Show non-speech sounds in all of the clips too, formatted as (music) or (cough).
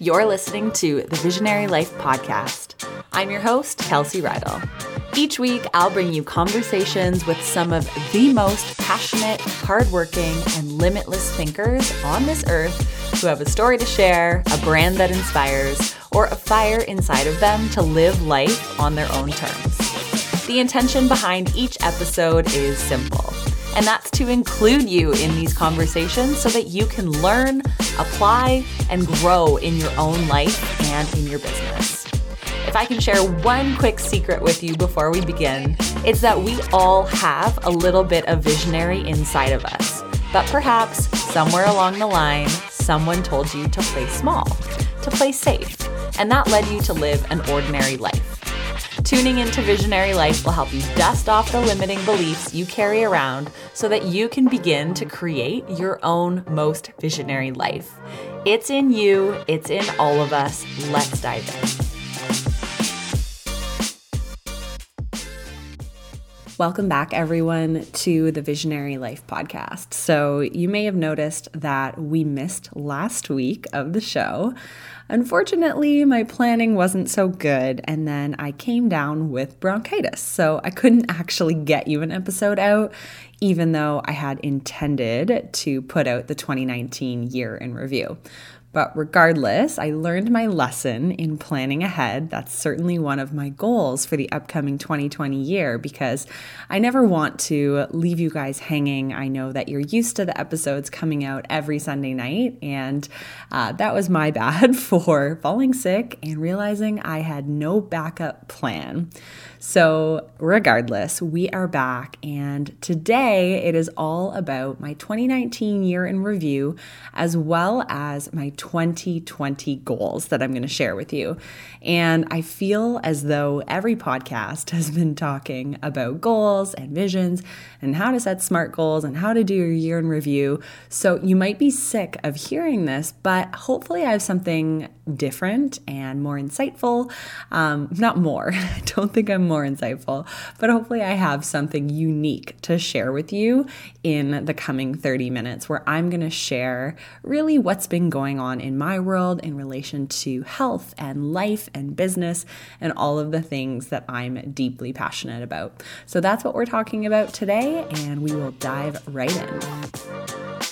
You're listening to the Visionary Life Podcast. I'm your host, Kelsey Rydell. Each week, I'll bring you conversations with some of the most passionate, hardworking, and limitless thinkers on this earth who have a story to share, a brand that inspires, or a fire inside of them to live life on their own terms. The intention behind each episode is simple and that's to include you in these conversations so that you can learn, apply, and grow in your own life and in your business. If I can share one quick secret with you before we begin, it's that we all have a little bit of visionary inside of us. But perhaps somewhere along the line, someone told you to play small, to play safe, and that led you to live an ordinary life. Tuning into Visionary Life will help you dust off the limiting beliefs you carry around so that you can begin to create your own most visionary life. It's in you, it's in all of us. Let's dive in. Welcome back, everyone, to the Visionary Life podcast. So, you may have noticed that we missed last week of the show. Unfortunately, my planning wasn't so good, and then I came down with bronchitis, so I couldn't actually get you an episode out, even though I had intended to put out the 2019 year in review. But regardless, I learned my lesson in planning ahead. That's certainly one of my goals for the upcoming 2020 year because I never want to leave you guys hanging. I know that you're used to the episodes coming out every Sunday night, and uh, that was my (laughs) bad for falling sick and realizing I had no backup plan. So, regardless, we are back, and today it is all about my 2019 year in review as well as my 2020 goals that I'm going to share with you. And I feel as though every podcast (laughs) has been talking about goals and visions and how to set smart goals and how to do your year in review. So, you might be sick of hearing this, but hopefully, I have something different and more insightful. Um, not more, (laughs) I don't think I'm more insightful, but hopefully I have something unique to share with you in the coming 30 minutes where I'm going to share really what's been going on in my world in relation to health and life and business and all of the things that I'm deeply passionate about. So that's what we're talking about today, and we will dive right in.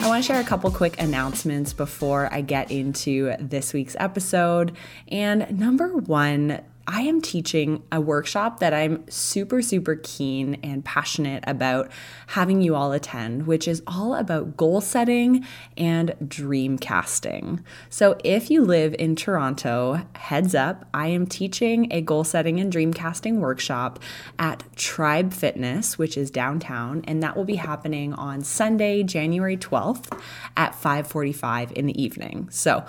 I want to share a couple quick announcements before I get into this week's episode. And number one, I am teaching a workshop that I'm super, super keen and passionate about having you all attend, which is all about goal setting and dream casting. So, if you live in Toronto, heads up, I am teaching a goal setting and dream casting workshop at Tribe Fitness, which is downtown, and that will be happening on Sunday, January 12th at 5:45 in the evening. So,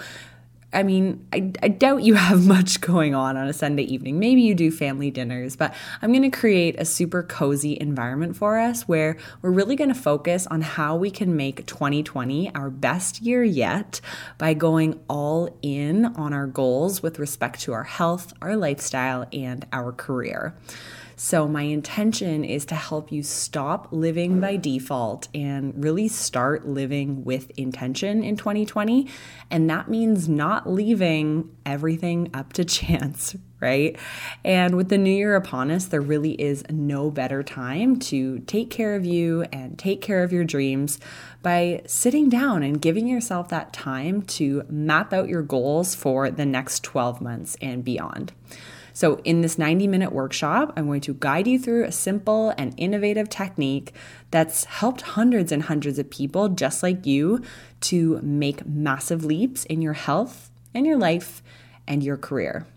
I mean, I, I doubt you (laughs) have much going on on a Sunday evening. Maybe you do family dinners, but I'm going to create a super cozy environment for us where we're really going to focus on how we can make 2020 our best year yet by going all in on our goals with respect to our health, our lifestyle, and our career. So, my intention is to help you stop living by default and really start living with intention in 2020. And that means not leaving everything up to (laughs) chance, right? And with the new year upon us, there really is no better time to take care of you and take care of your dreams by sitting down and giving yourself that time to map out your goals for the next 12 months and beyond. So, in this 90 minute workshop, I'm going to guide you through a simple and innovative technique that's helped hundreds and hundreds of people just like you to make massive leaps in your health and your life and your career.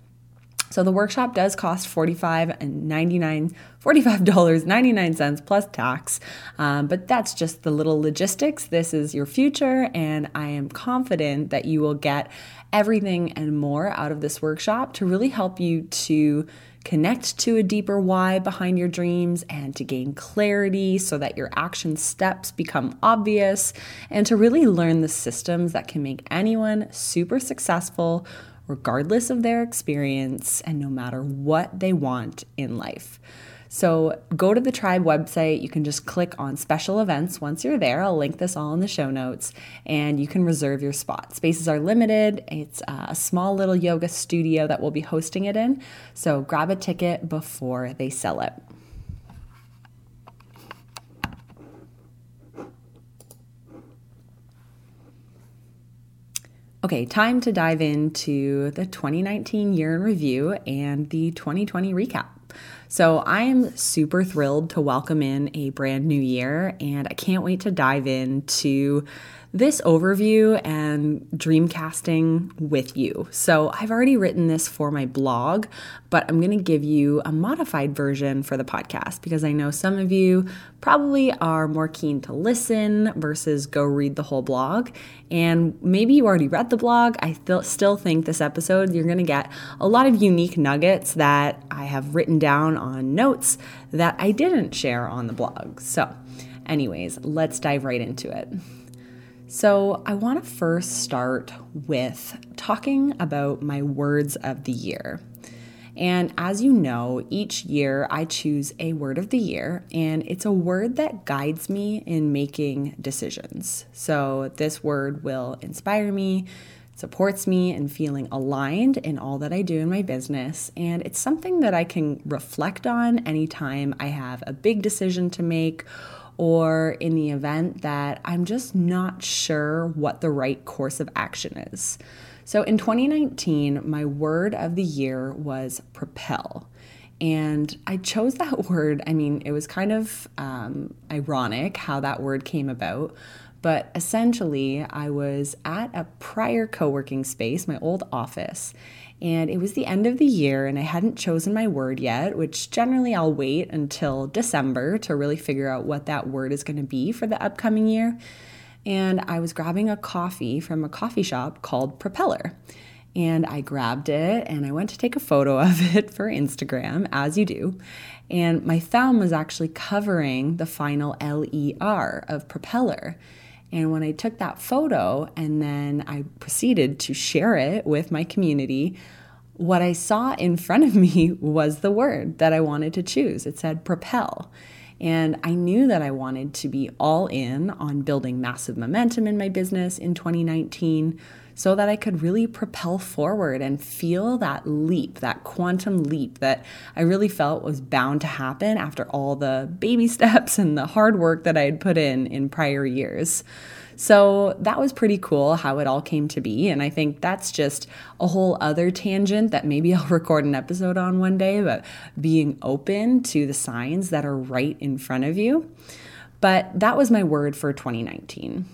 So the workshop does cost 45 and $99, $45.99 plus tax, um, but that's just the little logistics. This is your future, and I am confident that you will get everything and more out of this workshop to really help you to connect to a deeper why behind your dreams and to gain clarity so that your action steps become obvious and to really learn the systems that can make anyone super successful regardless of their experience and no matter what they want in life. So go to the tribe website. You can just click on special events once you're there. I'll link this all in the show notes and you can reserve your spot. Spaces are limited. It's uh, a small little yoga studio that we'll be hosting it in. So grab a ticket before they sell it. Okay, time to dive into the 2019 year in review and the 2020 recap. So, I am super thrilled to welcome in a brand new year, and I can't wait to dive into this overview and dream casting with you. So, I've already written this for my blog, but I'm going to give you a modified version for the podcast because I know some of you probably are more keen to listen versus go read the whole blog. And maybe you already read the blog. I still still think this episode you're going to get a lot of unique nuggets that I have written down on notes that I didn't share on the blog. So, anyways, let's dive right into it. So, I want to first start with talking about my words of the year. And as you know, each year I choose a word of the year, and it's a word that guides me in making decisions. So, this word will inspire me, supports me in feeling aligned in all that I do in my business. And it's something that I can reflect on anytime I have a big decision to make or in the event that I'm just not sure what the right course of action is. So in 2019, my word of the year was propel. And I chose that (laughs) word. I mean, it was kind of um, ironic how that word came about. But essentially, I was at a prior co working space, my old office, and it was the end of the year, and I hadn't chosen my word yet, which generally I'll wait until December to really figure out what that word is going to be for the upcoming year. And I was grabbing a coffee from a coffee shop called Propeller. And I grabbed it and I went to take a photo (laughs) of it for Instagram, as you do. And my thumb was actually covering the final L E R of Propeller. And when I took that photo and then I proceeded to share it with my community, what I saw in front of me (laughs) was the word that I wanted to choose. It said propel. And I knew that I wanted to be all in on building massive momentum in my business in 2019 so that I could really propel forward and feel that leap, that quantum leap that I really felt was bound to happen after all the baby (laughs) steps and the hard work that I had put in in prior years. So that was pretty cool how it all came to be. And I think that's just a whole other tangent that maybe (laughs) I'll record an episode on one day, but being open to the signs that are right in front of you. But that was my word for 2019.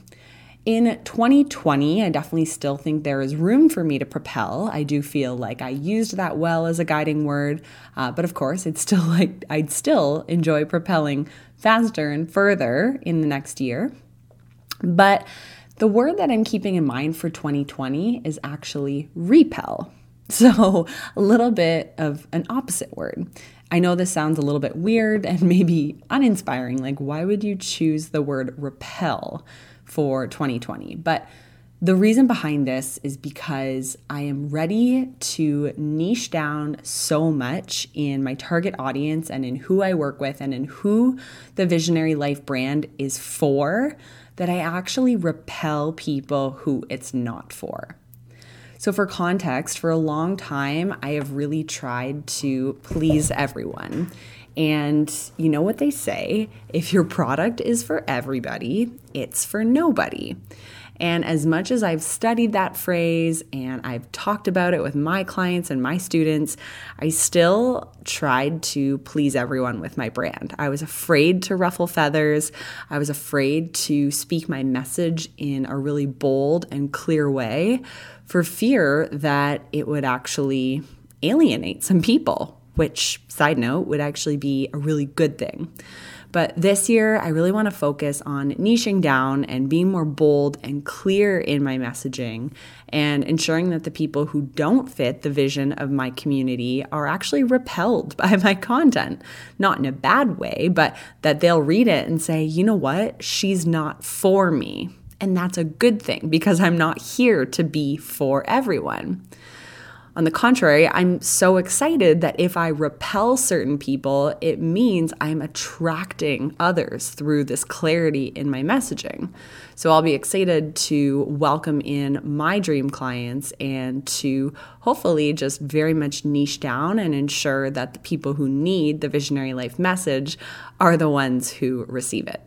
In 2020, I definitely still think there is room for me to propel. I do feel like I used that well as a guiding word, uh, but of course, it's still (laughs) like I'd still enjoy propelling faster and further in the next year. But the word that I'm keeping in mind for 2020 is actually repel. (laughs) So, a little bit of an opposite word. I know this sounds a little bit weird and (laughs) maybe uninspiring. Like, why would you choose the word repel? for 2020. But the reason behind this is because I am ready to niche down so much in my target audience and in who I work with and in who the Visionary Life brand is for that I actually repel people who it's not for. So, for context, for a long time, I have really tried to please everyone. And you know what they say if your product is for everybody, it's for nobody. And as much as I've studied that phrase and I've talked about it with my clients and my students, I still tried to please everyone with my brand. I was afraid to ruffle feathers. I was afraid to speak my message in a really bold and clear way for fear that it would actually alienate some people which, side note, would actually be a really good thing. But this year, I really want to focus on niching down and being more bold and clear in my messaging and ensuring that the people who don't fit the vision of my community are actually repelled (laughs) by my content. Not in a bad way, but that they'll read it and say, you know what? She's not for me. And that's a good thing because I'm not here to be for everyone. On the contrary, I'm so excited that if I repel certain people, it means I'm attracting others through this clarity in my messaging. So I'll be excited to welcome in my dream clients and to hopefully just very much niche down and ensure that the people who need the visionary life message are the ones who receive it.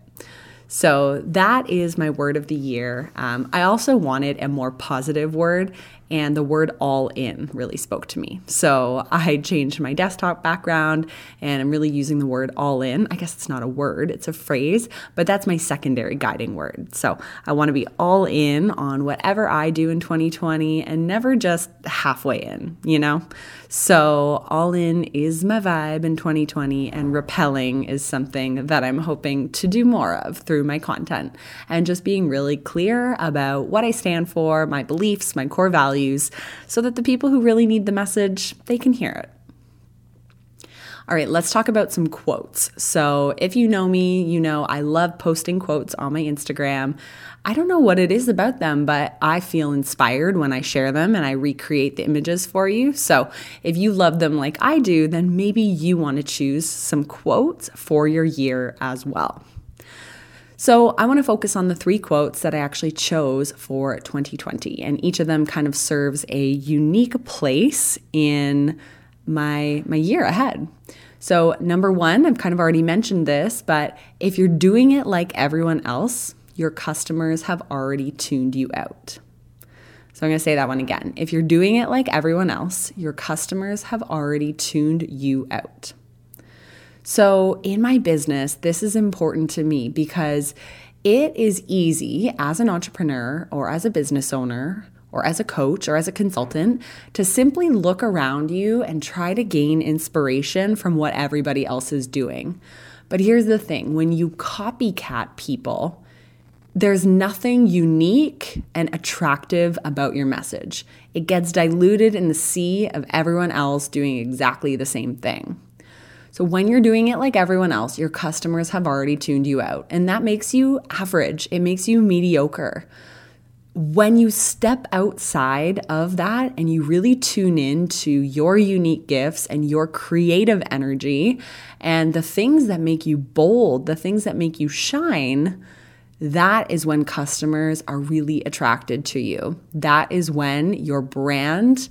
So that is my word of the year. Um, I also wanted a more positive word, and the word all in really spoke to me. So I changed my desktop background and I'm really using the word all in. I guess it's not a word, it's a phrase, but that's my secondary guiding word. So I want to be all in on whatever I do in 2020 and never just halfway in, you know? So all in is my vibe in 2020 and repelling is something that I'm hoping to do more of through my content and just being really clear about what I stand for, my beliefs, my core values so that the people who really need the message, they can hear it. All right, let's talk about some quotes. So, if you know me, you know I love posting quotes on my Instagram. I don't know what it is about them, but I feel inspired when I share them and I recreate the images for you. So, if you love them like I do, then maybe you want to choose some quotes for your year as well. So, I want to focus on the three quotes that I actually chose for 2020, and each of them kind of serves a unique place in my my year ahead. So, number 1, I've kind of already mentioned this, but if you're doing it like everyone else, your customers have already tuned you out. So, I'm going to say that one again. If you're doing it like everyone else, your customers have already tuned you out. So, in my business, this is important to me because it is easy as an entrepreneur or as a business owner or as a coach or as a consultant to simply look around you and try to gain inspiration from what everybody else is doing. But here's the thing when you copycat people, there's nothing unique and attractive about your message. It gets diluted in the sea of everyone else doing exactly the same thing. So when you're doing it like everyone else, your customers have already tuned you out, and that makes you average, it makes you mediocre. When you step outside of that and you really tune in to your unique gifts and your creative energy and the things that make you bold, the things that make you shine, that is when customers are really attracted to you. That is when your brand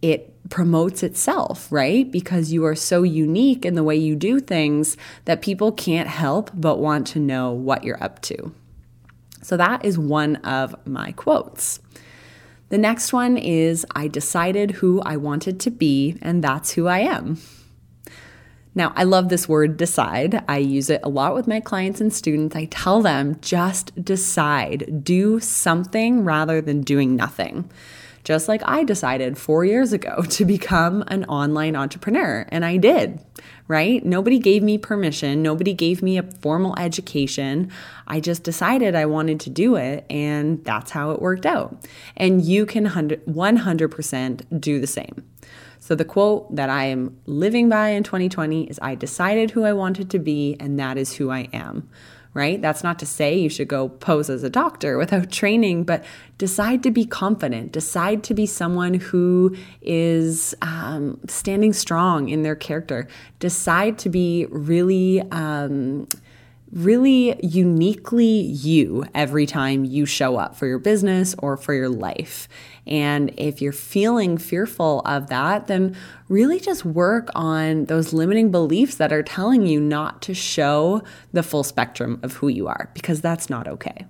it promotes itself, right? Because you are so unique in the way you do things that people can't help but want to know what you're up to. So that is one of my quotes. The next one is I decided who I wanted to be, and that's who I am. Now, I love this word decide. I use it a lot with my clients and students. I tell them just decide, do something rather than doing nothing just like I decided four years ago (laughs) to become an online entrepreneur. And I did, right? Nobody gave me permission, nobody gave me a formal education. I just decided I wanted to do it, and that's how it worked out. And you can 100% do the same. So, the quote that I am living by in 2020 is I decided who I wanted to be, and that is who I am right? That's not to say you should go pose as a doctor (laughs) without training, but decide to be confident, decide to be someone who is um, standing strong in their character, decide to be really. Um, really uniquely you every time you show up for your business or for your life. And if you're feeling fearful of that, then really just work on those limiting beliefs that are telling you not to show the full spectrum of who you are, because that's not okay.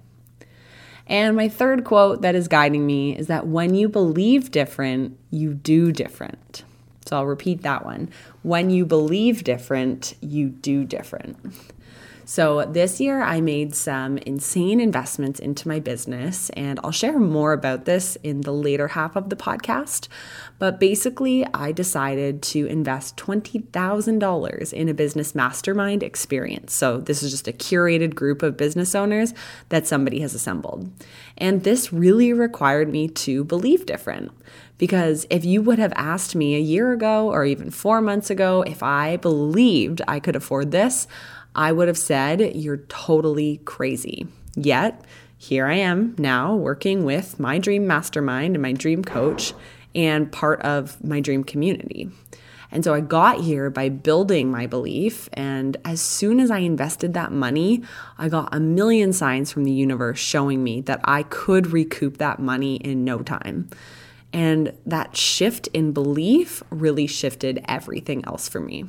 And my third quote that is guiding me is that when you believe different, you do different. So I'll repeat that one. When you believe different, you do different. So this year I made some insane investments into my business, and I'll share more about this in the later half of the podcast. But basically, I decided to invest $20,000 in a business mastermind experience. So, this is just a curated group of business owners that somebody has assembled. And this really required me to believe different. Because if you would have asked me a year ago or even four months ago if I believed I could afford this, I would have said, You're totally crazy. Yet, here I am now working with my dream mastermind and my dream coach, and part of my dream community. And so I got here by building my belief. And as soon as I invested that money, I got a million signs from the universe showing me that I could recoup that money in no time. And that shift in belief really shifted everything else for me.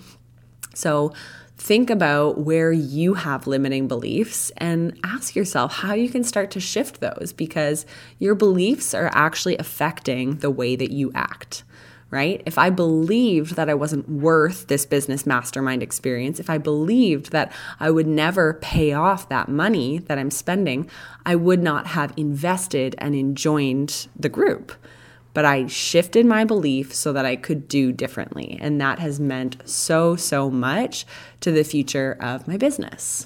So think about where you have limiting beliefs and ask yourself how you can start to shift those because your beliefs are actually affecting the way that you act right? If I believed that I wasn't worth this business mastermind experience, if I believed that I would never pay off that money that I'm spending, I would not have invested and enjoyed the group. But I shifted my belief so that I could do differently. And that has meant so, so much to the future of my business.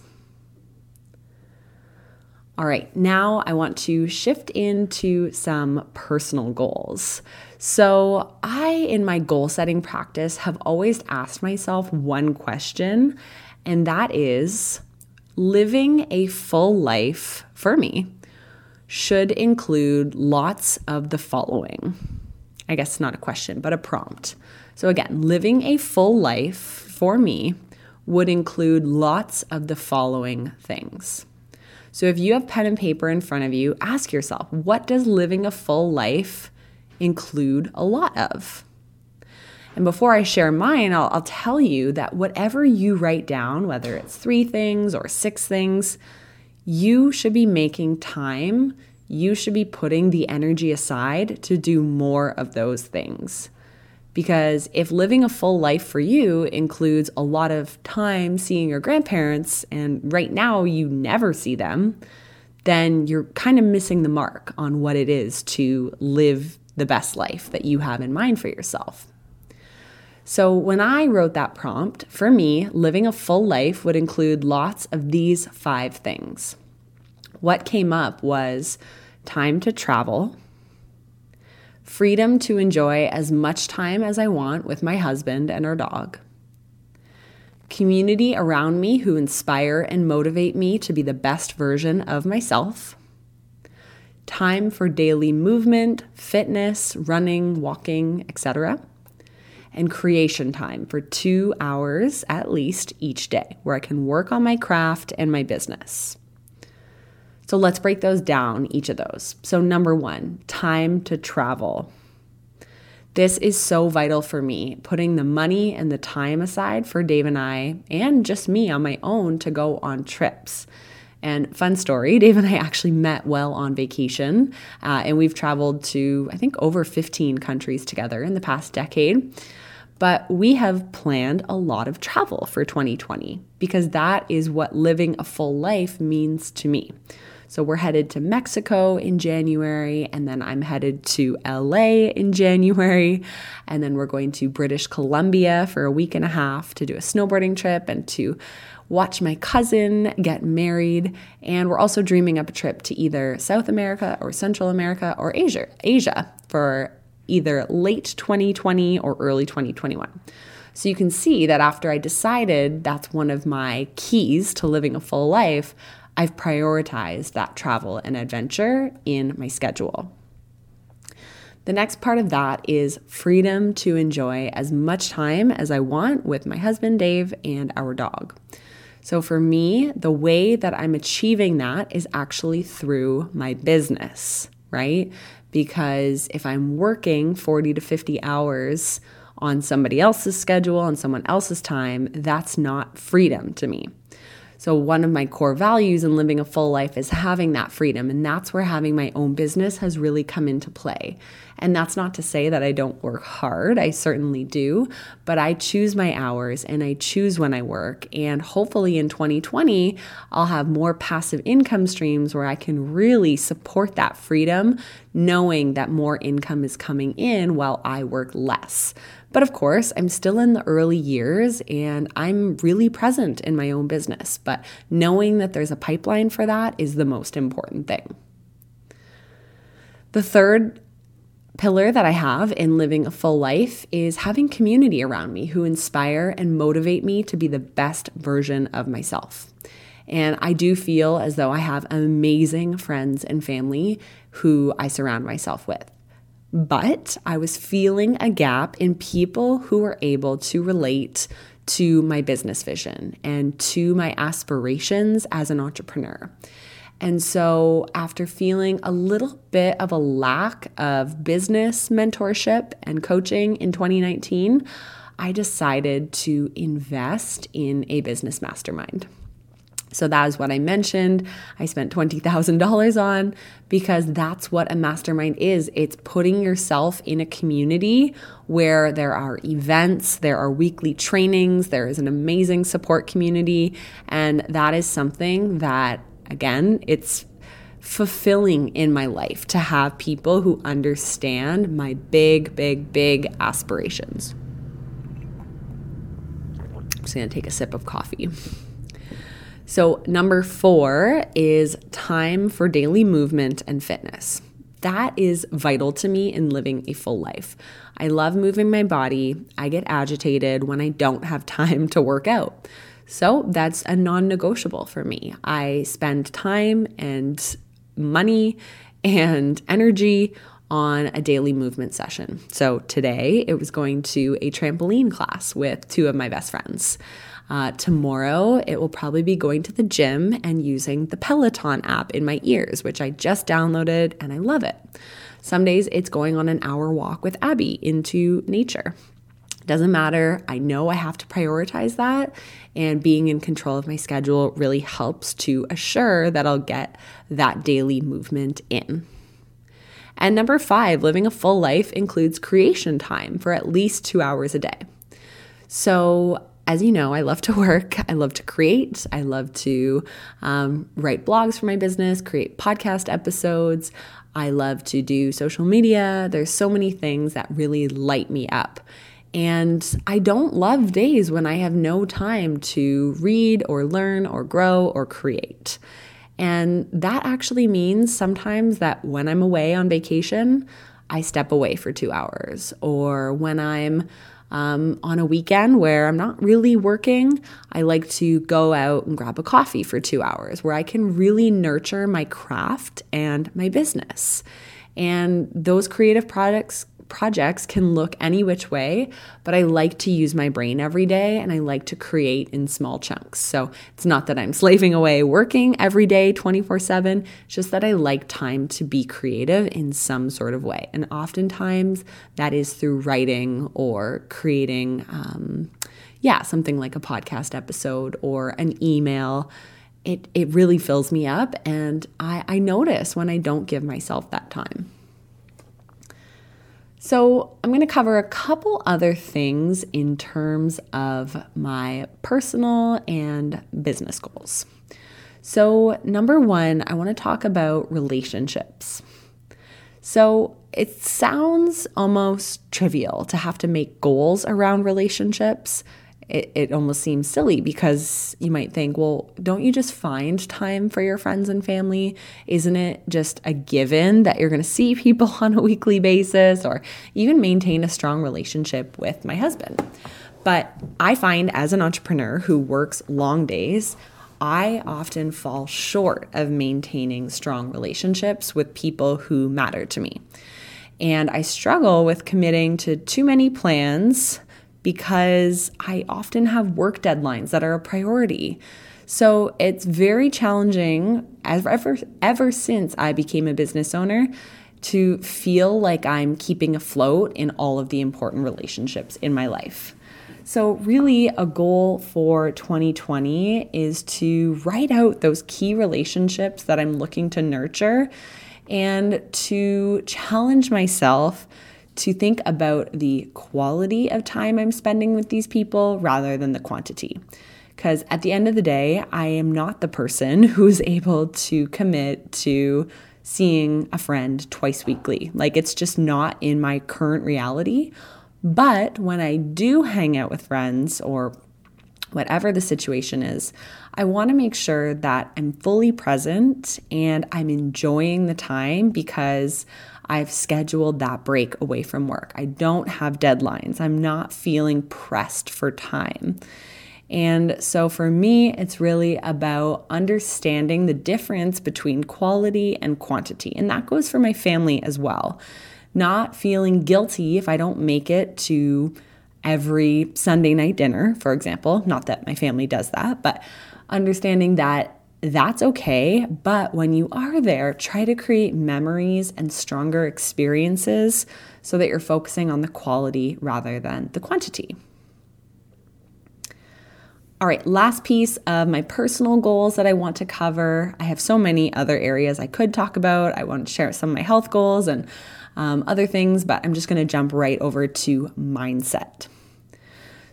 All right, now I want to shift into some personal goals. So, I, in my goal setting practice, have always asked myself one question, and that is living a full life for me should include lots of the following. I guess not a question, but a prompt. So, again, living a full life for me would include lots of the following things. So, if you have pen and paper in front of you, ask yourself what does living a full life include a lot of. And before I share mine, I'll, I'll, tell you that whatever you write down, whether it's three things or six things, you should be making time. You should be putting the energy aside to do more of those things. Because if living a full life for you includes a lot of time seeing your grandparents, and right now you never see them, then you're kind of missing the mark on what it is to live the best life that you have in mind for yourself. So, when I wrote that prompt, for me, living a full life would include lots of these five things. What came up was time to travel, freedom to enjoy as much time as I want with my husband and our dog, community around me who inspire and motivate me to be the best version of myself time for daily movement, fitness, running, walking, etc. And creation time for two hours at least each day where I can work on my craft and my business. So let's break those down, each of those. So, number one, time to travel. This is so vital for me, putting the money and the time aside for Dave and I, and just me on my own to go on trips. And fun story, (laughs) Dave and I actually met well on vacation, uh, and we've traveled to, I think, over 15 countries together in the past decade. But we have planned a lot of travel for 2020 because that is what living a full life means to me. So we're headed to Mexico in January, and then I'm headed to LA in January, and then we're going to British Columbia for a week and a half to do a snowboarding trip and to watch my cousin get married, and we're also dreaming up a trip to either South America or Central America or Asia, Asia for either late 2020 or early 2021. So you can see that after I decided that's one of my keys to living a full life, I've prioritized that travel and adventure in my schedule. The next part of that is freedom to enjoy as much time as I want with my husband, Dave, and our dog. So for me, the way that I'm achieving that is actually through my business, right? Because if I'm working 40 to 50 hours on somebody else's schedule, on someone else's time, that's not freedom to me. So, one of my core values in living a full life is having that freedom. And that's where having my own business has really come into play. And that's not to say that I don't work hard, I certainly do, but I choose my hours and I choose when I work. And hopefully in 2020, I'll have more passive income streams where I can really support that freedom, knowing that more income is coming in while I work less. But of course, I'm still in the early years and I'm really present in my own business. But knowing that there's a pipeline for that is the most important thing. The third pillar that I have in living a full life is having community around me who inspire and motivate me to be the best version of myself. And I do feel as though I have amazing friends and family who I surround myself with but I was feeling a gap in people who were able to relate to my business vision and to my aspirations as an entrepreneur. And so, after feeling a little bit of a lack of business mentorship and coaching in 2019, I decided to invest in a business mastermind. So that is what I mentioned. I spent $20,000 on because that's what a mastermind is. It's putting yourself in a community where there are events, there are weekly trainings, there is an amazing support community. And that is something that, again, it's fulfilling in my life to have people who understand my big, big, big aspirations. I'm just gonna take a sip of coffee. So, number four is time for daily movement and fitness. That is vital to me in living a full life. I love moving my body. I get agitated when I don't have time to work out. So, that's a non negotiable for me. I spend time and money and energy on a daily movement session. So today it was going to a trampoline class with two of my best friends. Uh, tomorrow, it will probably be going to the gym and using the Peloton app in my ears, which I just downloaded and I love it. Some days it's going on an hour walk with Abby into nature. Doesn't matter. I know I have to prioritize that, and being in control of my schedule really helps to assure that I'll get that daily movement in. And number five, living a full life includes creation time for at least two hours a day. So, as you know, I love to (laughs) work. I love to create. I love to um, write blogs for my business, create podcast episodes. I love to do social media. There's so many things that really light me up. And I don't love days when I have no time to read or learn or grow or create. And that actually means sometimes that when I'm away on vacation, I step away for two hours. Or when I'm um, on a weekend where I'm not really working, I like to go out and grab a coffee for two hours where I can really nurture my craft and my business. And those creative products projects can look any which way, but I like to use my brain every day and I like to create in small chunks. So it's not that I'm slaving away working every day 24 7, it's just that I like time to be creative in some sort of way. And oftentimes that is through writing or creating, um, yeah, something like a podcast episode or an email. It, it really fills me up, and I, I notice when I don't give myself that time. So, I'm going to cover a couple other things in terms of my personal and business goals. So, number one, I want to talk about relationships. So, it sounds almost trivial to have to make goals around relationships, it, it almost seems silly because you might think, well, don't you just find time for your friends and family? Isn't it just a given that you're going to see people (laughs) on a weekly basis or even maintain a strong relationship with my husband? But I find as an entrepreneur who works long days, I often fall short of maintaining strong relationships with people who matter to me. And I struggle with committing to too many plans because I often have work deadlines that are a priority. So it's very challenging ever, ever since I became a business owner to feel like I'm keeping afloat in all of the important relationships in my life. So, really, a goal for 2020 is to write out those key relationships that I'm looking to nurture and to challenge myself to think about the quality of time I'm spending with these people rather than the quantity. Because at the end of the day, I am not the person (laughs) who's able to commit to seeing a friend twice weekly. Like it's just not in my current reality. But when I do hang out with friends or whatever the situation is, I want to make sure that I'm fully present and I'm enjoying the time because I've scheduled that break away from work. I don't have deadlines. I'm not feeling pressed for time. And so for me, it's really about understanding the difference between quality and quantity. And that goes for my family as well. not feeling guilty if I don't make it to every Sunday night dinner, for example. Not that my family does that, but understanding that that's okay. But when you are there, try to create memories and stronger experiences so that you're focusing on the quality rather than the quantity. All right, last piece of my personal goals that I want to cover. I have so many other areas I could talk about. I want to share some of my health goals and um, other things, but I'm just going to jump right over to mindset.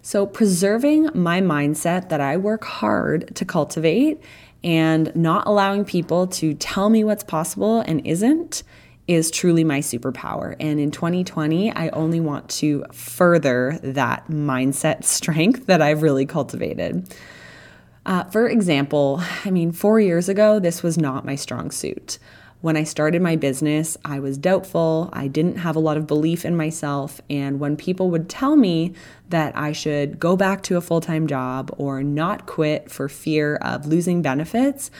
So, preserving my mindset that I work hard to cultivate and not allowing people to tell me what's possible and isn't is truly my superpower. And in 2020, I only want to further that mindset (laughs) strength that I've really cultivated. Uh, for example, I mean, four years ago, this was not my strong suit. When I started my business, I was doubtful. I didn't have a lot of belief in myself. And when people would tell me that I should go back to a full time job or not quit for fear of losing benefits,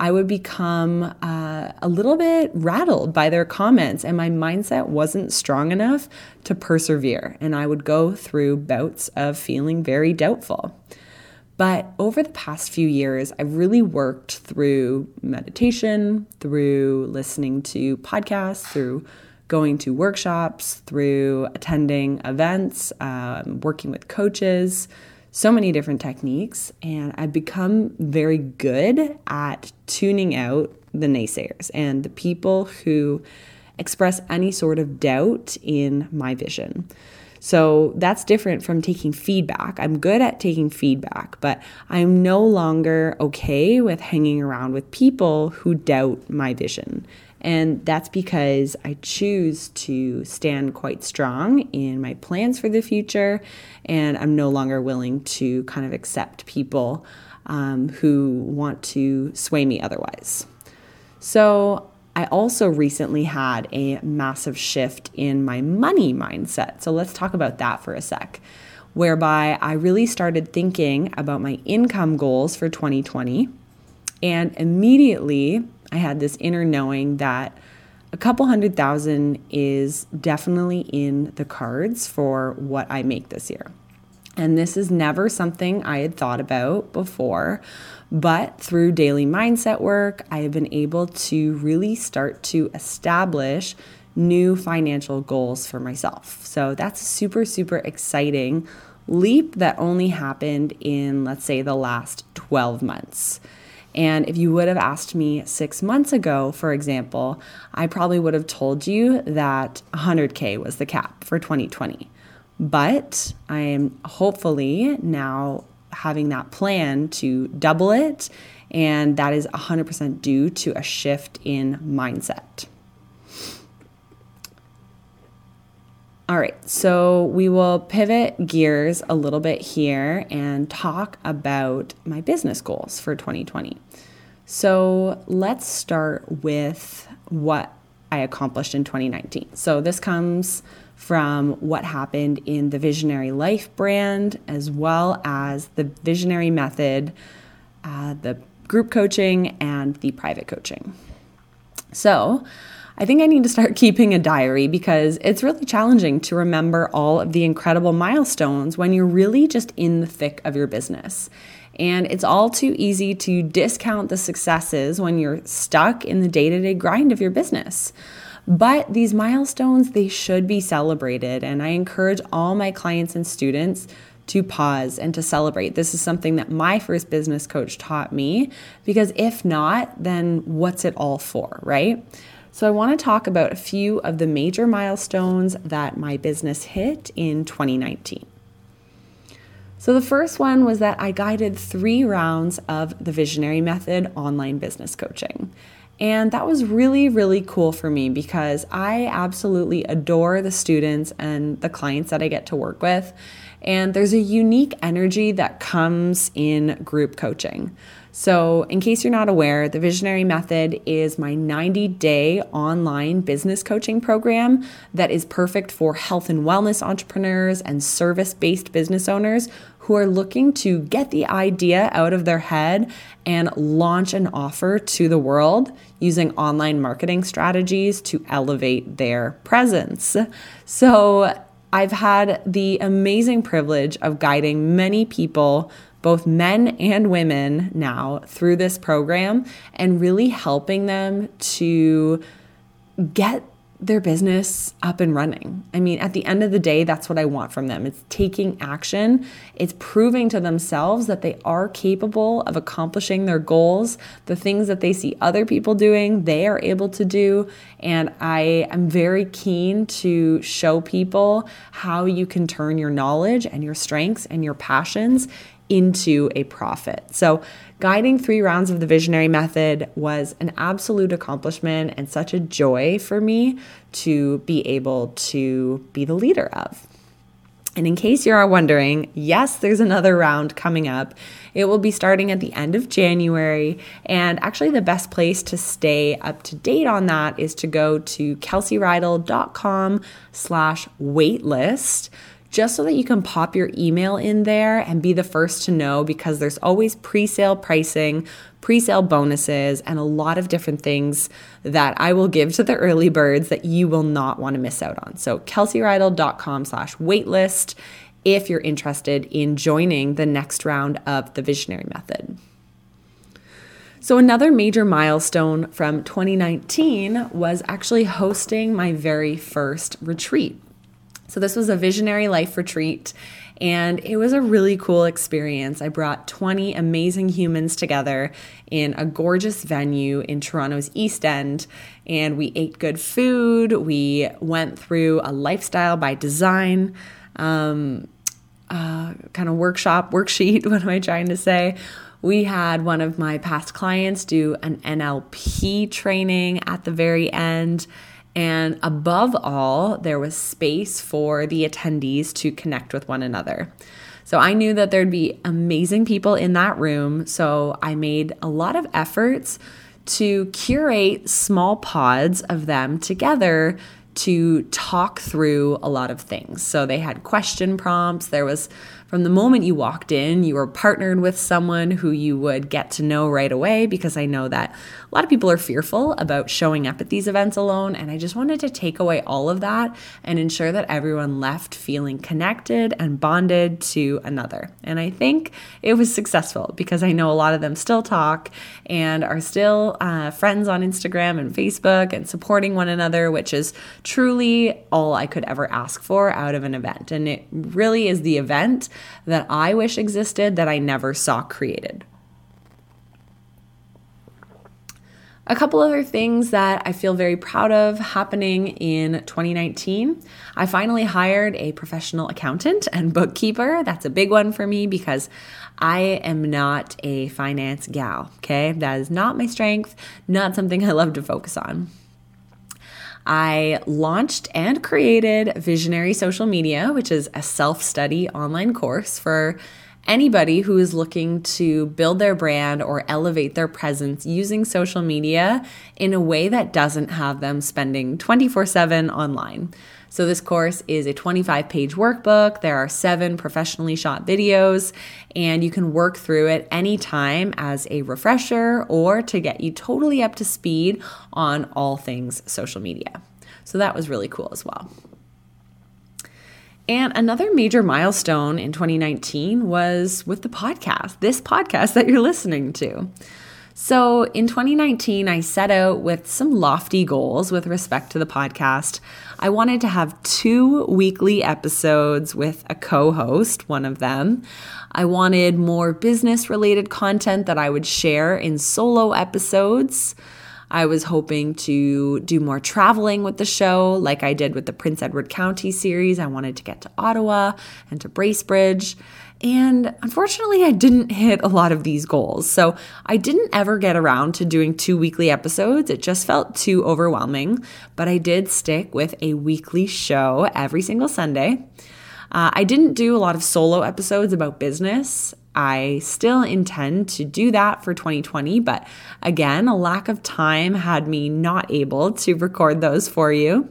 I would become uh, a little bit rattled by their comments, and my mindset wasn't strong enough to persevere. And I would go through bouts of feeling very doubtful. But over the past few years, I've really worked through meditation, through listening to podcasts, through going to workshops, through attending events, um, working with coaches, so many different techniques. And I've become very good at tuning out the naysayers and the people who express any sort of doubt in my vision. So that's different from taking feedback. I'm good at taking feedback, but I'm no longer okay with hanging around with people who doubt my vision. And that's because I choose to stand quite strong in my plans for the future, and I'm no longer willing to kind of accept people um, who want to sway me otherwise. So I also recently had a massive shift in my money mindset. So let's talk about that for a sec, whereby I really started thinking about my income goals for 2020. And immediately I had this inner knowing that a couple hundred thousand is definitely in the cards for what I make this year. And this is never something I had thought about before, but through daily mindset work, I have been able to really start to establish new financial goals for myself. So that's a super, super exciting leap that only happened in, let's say, the last 12 months. And if you would have asked me six months ago, for example, I probably would have told you that 100K was the cap for 2020. But I am hopefully now having that plan to double it, and that is 100% due to a shift in mindset. All right, so we will pivot gears a little bit here and talk about my business goals for 2020. So let's start with what I accomplished in 2019. So this comes from what happened in the Visionary Life brand, as well as the Visionary Method, uh, the group coaching, and the private coaching. So, I think I need to start (laughs) keeping a diary because it's really challenging to remember all of the incredible milestones when you're really just in the thick of your business. And it's all too easy to discount the successes when you're stuck in the day to day grind of your business. But these milestones, they should be celebrated. And I encourage all my clients and students to pause and to celebrate. This is something that my first business coach taught me because if not, then what's it all for, right? So, I want to talk about a few of the major milestones that my business hit in 2019. So, the first one was that I guided three rounds of the Visionary Method online business coaching. And that was really, really cool for me because I absolutely adore the students and the clients that I get to work with. And there's a unique energy that comes in group coaching. So, in case you're not aware, the Visionary Method is my 90 day online business coaching program that is perfect for health and wellness entrepreneurs and service based business owners who are looking to get the idea out of their head and launch an offer to the world using online marketing strategies to elevate their presence. So, I've had the amazing privilege of guiding many people both men and women now through this program and really helping them to get their business up and running. I mean, at the end of the day, that's what I want from them. It's taking action, it's proving to themselves that they are capable of accomplishing their goals, the things that they see other people doing, they are able to do. And I am very keen to show people how you can turn your knowledge and your strengths and your passions into a profit. So, guiding three rounds of the visionary method was an absolute accomplishment and such a joy for me to be able to be the leader of. And in case you are wondering, yes, there's another round coming up. It will be starting at the end of January. And actually, the best place to stay up to date on that is to go to kelseyreidl.com slash waitlist just so that you can pop your email in there and be the first to know because there's always pre sale pricing, pre sale bonuses, and a lot of different things that I will give to the early birds that you will not want to miss out on. So, kelseyreidl.com slash waitlist if you're interested in joining the next round of the Visionary Method. So, another major milestone from 2019 was actually hosting my very first retreat. So, this was a visionary life retreat, and it was a really cool experience. I brought 20 amazing humans together in a gorgeous venue in Toronto's East End, and we ate good food. We went through a lifestyle by design. Um, uh, kind of workshop, worksheet, (laughs) what am I trying to say? We had one of my past clients do an NLP training at the very end. And above all, there was space for the attendees to connect with one another. So I knew that there'd be amazing people in that room. So I made a lot of efforts to curate small pods of them together to talk through a lot of things. So they had question prompts. There was from the moment you walked in, you were partnered with someone who you would get to know right away because I know that a lot of people are fearful about showing up at these events alone. And I just wanted to take away all of that and ensure that everyone left feeling connected and bonded to another. And I think it was successful because I know a lot of them still talk and are still uh, friends on Instagram and Facebook and supporting one another, which is truly all I could ever ask for out of an event. And it really is the event that I wish existed that I never saw created. A couple other things that I feel very proud of happening in 2019. I finally hired a professional accountant and bookkeeper. That's a big one for me because I am not a finance gal, okay? That is not my strength, not something I love to focus on. I launched and created Visionary Social Media, which is a self study online course for anybody who is looking to build their brand or elevate their presence using social media in a way that doesn't have them spending 24 7 online. So, this course is a 25 page workbook. There are seven professionally shot videos, and you can work through it anytime as a refresher or to get you totally up to speed on all things social media. So, that was really cool as well. And another major milestone in 2019 was with the podcast, this podcast that you're listening to. So in 2019, I set out with some lofty goals with respect to the podcast. I wanted to have two weekly episodes with a co host, one of them. I wanted more business related content that I would share in solo episodes. I was hoping to do more traveling with the show, like I did with the Prince Edward County series. I wanted to get to Ottawa and to Bracebridge. And unfortunately, I didn't hit a lot of these goals. So I didn't ever get around to doing two weekly episodes. It just felt too overwhelming. But I did stick with a weekly show every single Sunday. Uh, I didn't do a lot of solo episodes about business. I still intend to do that for 2020, but again, a lack of time had me not able to record those for you.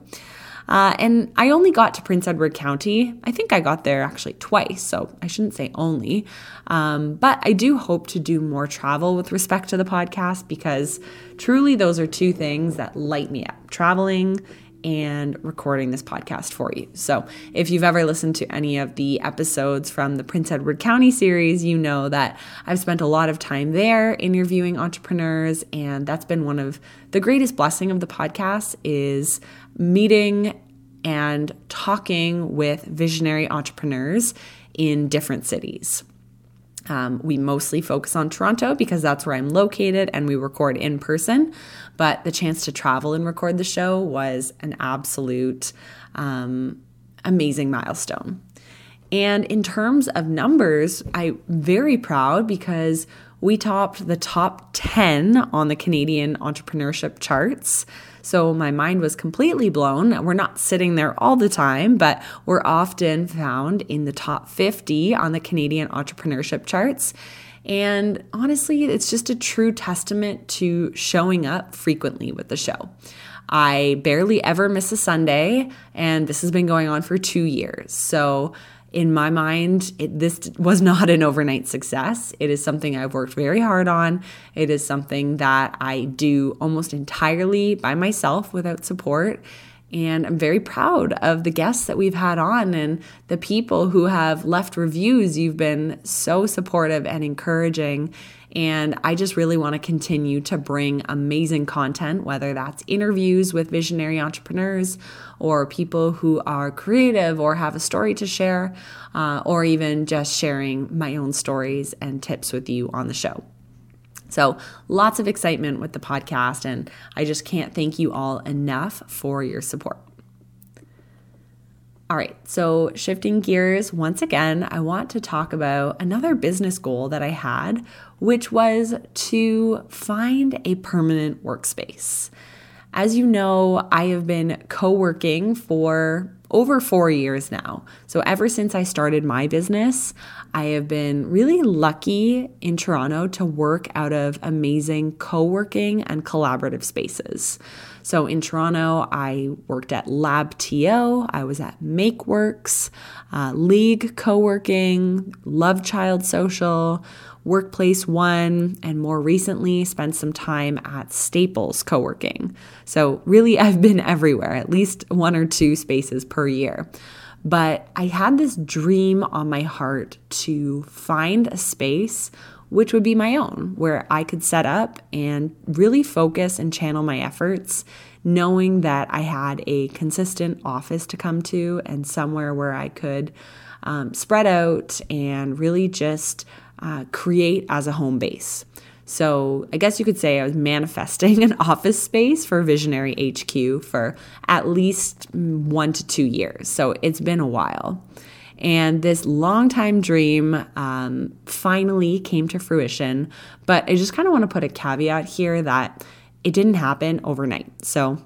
Uh, and I only got to Prince Edward County. I think I got there actually twice, so I shouldn't say only. Um, but I do hope to do more travel with respect to the podcast because truly those are two things that light me up traveling and recording this podcast for you. So, if you've ever listened to any of the episodes from the Prince Edward County series, you know that I've spent a lot of time there interviewing entrepreneurs and that's been one of the greatest blessing of the podcast is meeting and talking with visionary entrepreneurs in different cities. Um, we mostly focus on Toronto because that's where I'm located and we record in person. But the chance to travel and record the show was an absolute um, amazing milestone. And in terms of numbers, I'm very proud because we topped the top 10 on the Canadian entrepreneurship charts. So my mind was completely blown. We're not sitting there all the time, but we're often found in the top 50 on the Canadian entrepreneurship charts. And honestly, it's just a true testament to showing up frequently with the show. I barely ever miss a Sunday, and this has been going on for two years. So in my mind, it, this was not an overnight success. It is something I've worked very hard on. It is something that I do almost entirely by myself without support. And I'm very proud of the guests that we've had on and the people who have left reviews. You've been so supportive and encouraging. And I just really want to continue to bring amazing content, whether that's interviews with visionary entrepreneurs or people who are creative or have a story to share, uh, or even just sharing my own stories and tips with you on the show. So, lots of excitement with the podcast, and I just can't thank you all enough for your support. All right, so shifting gears once again, I want to talk about another business goal that I had, which was to find a permanent workspace. As you know, I have been co working for over four years now. So, ever since I started my business, I have been really lucky in Toronto to work out of amazing co working and collaborative spaces. So in Toronto, I worked at LabTO, I was at MakeWorks, uh, League Co working, Love Child Social, Workplace One, and more recently spent some time at Staples Co working. So really, (laughs) I've been everywhere, at least one or two spaces per year. But I had this dream on my heart to find a space which would be my own, where I could set up and really focus and channel my efforts, knowing that I had a consistent office to come to and somewhere where I could um, spread out and really just uh, create as a home base. So, I guess you could say I was manifesting an (laughs) office space for Visionary HQ for at least one to two years. So, it's been a while. And this longtime dream um, finally came to fruition. But I just kind of want to put a caveat here that it didn't happen overnight. So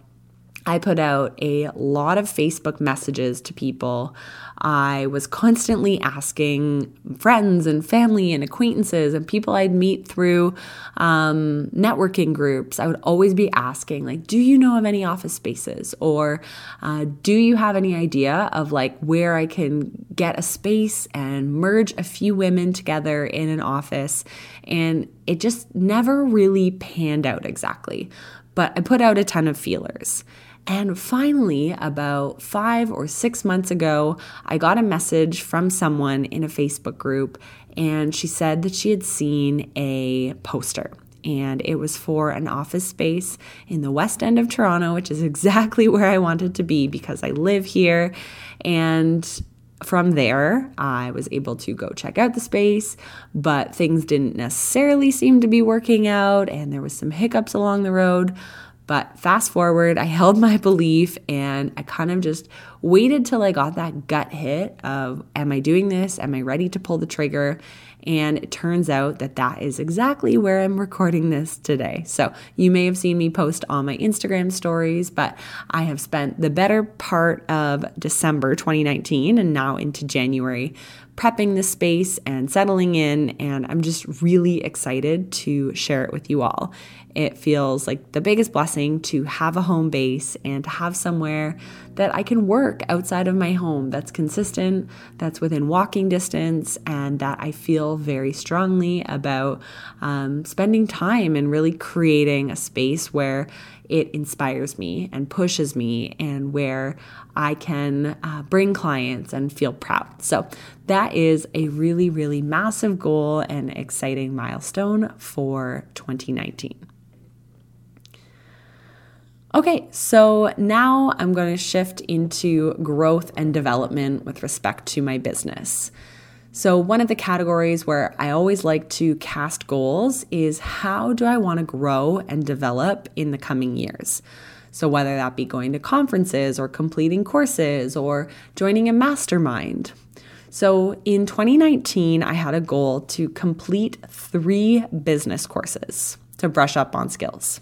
I put out a lot of Facebook messages to people. I was constantly asking friends and family and acquaintances and people I'd meet through um, networking groups. I would always be asking, like, do you know of any office spaces? Or uh, do you have any idea of like where I can get a space and merge a few women together in an office? And it just never really panned out exactly. But I put out a ton of feelers. And finally, about five or six months ago, I got a message from someone in a Facebook group, and she said that she had seen a poster. And it was for an office space in the west end of Toronto, which is (laughs) exactly where I wanted to be because I live here. And from there, I was able to go check out the space, but things didn't necessarily seem to be working out, and there was some hiccups along the road. But fast forward, I held my belief and I kind of just waited till I got that gut hit of, am I doing this? Am I ready to pull the trigger? And it turns out that that is exactly where I'm recording this today. So you may have seen me post on my Instagram stories, but I have spent the better part of December 2019 and now into January prepping the space and settling in. And I'm just really excited to share it with you all. It feels like the biggest blessing to have a home base and to have somewhere that I can work outside of my home that's consistent, that's within walking distance, and that I feel very strongly about um, spending time and really creating a space where it inspires me and pushes me and where I can uh, bring clients and feel proud. So, that is a really, really massive goal and exciting milestone for 2019. Okay, so now I'm going to shift into growth and development with respect to my business. So, one of the categories where I always like to cast goals is how do I want to grow and develop in the coming years? So, whether that be going to conferences or completing courses or joining a mastermind. So, in 2019, I had a goal to complete three business courses to brush up on skills.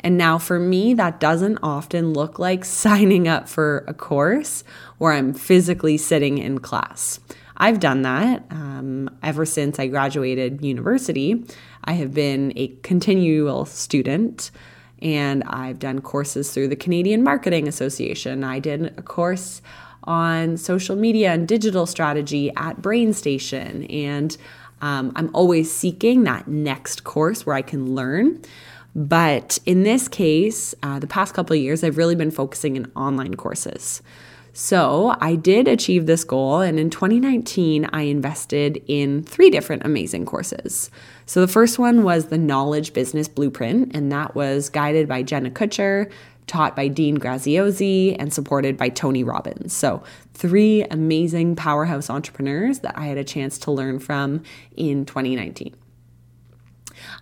And now, for me, that doesn't often look like (laughs) signing up for a course where I'm physically sitting in class. I've done that um, ever since I graduated university. I have been a continual student and I've done courses through the Canadian Marketing Association. I did a course on social media and digital strategy at BrainStation, and um, I'm always seeking that next course where I can learn. But in this case, uh, the past couple of years, I've really been focusing in online courses. So I did achieve this goal, and in 2019, I invested in three different amazing courses. So the first one was the Knowledge Business Blueprint, and that was guided by Jenna Kutcher, taught by Dean Graziosi, and supported by Tony Robbins. So, three amazing powerhouse entrepreneurs that I had a chance to learn from in 2019.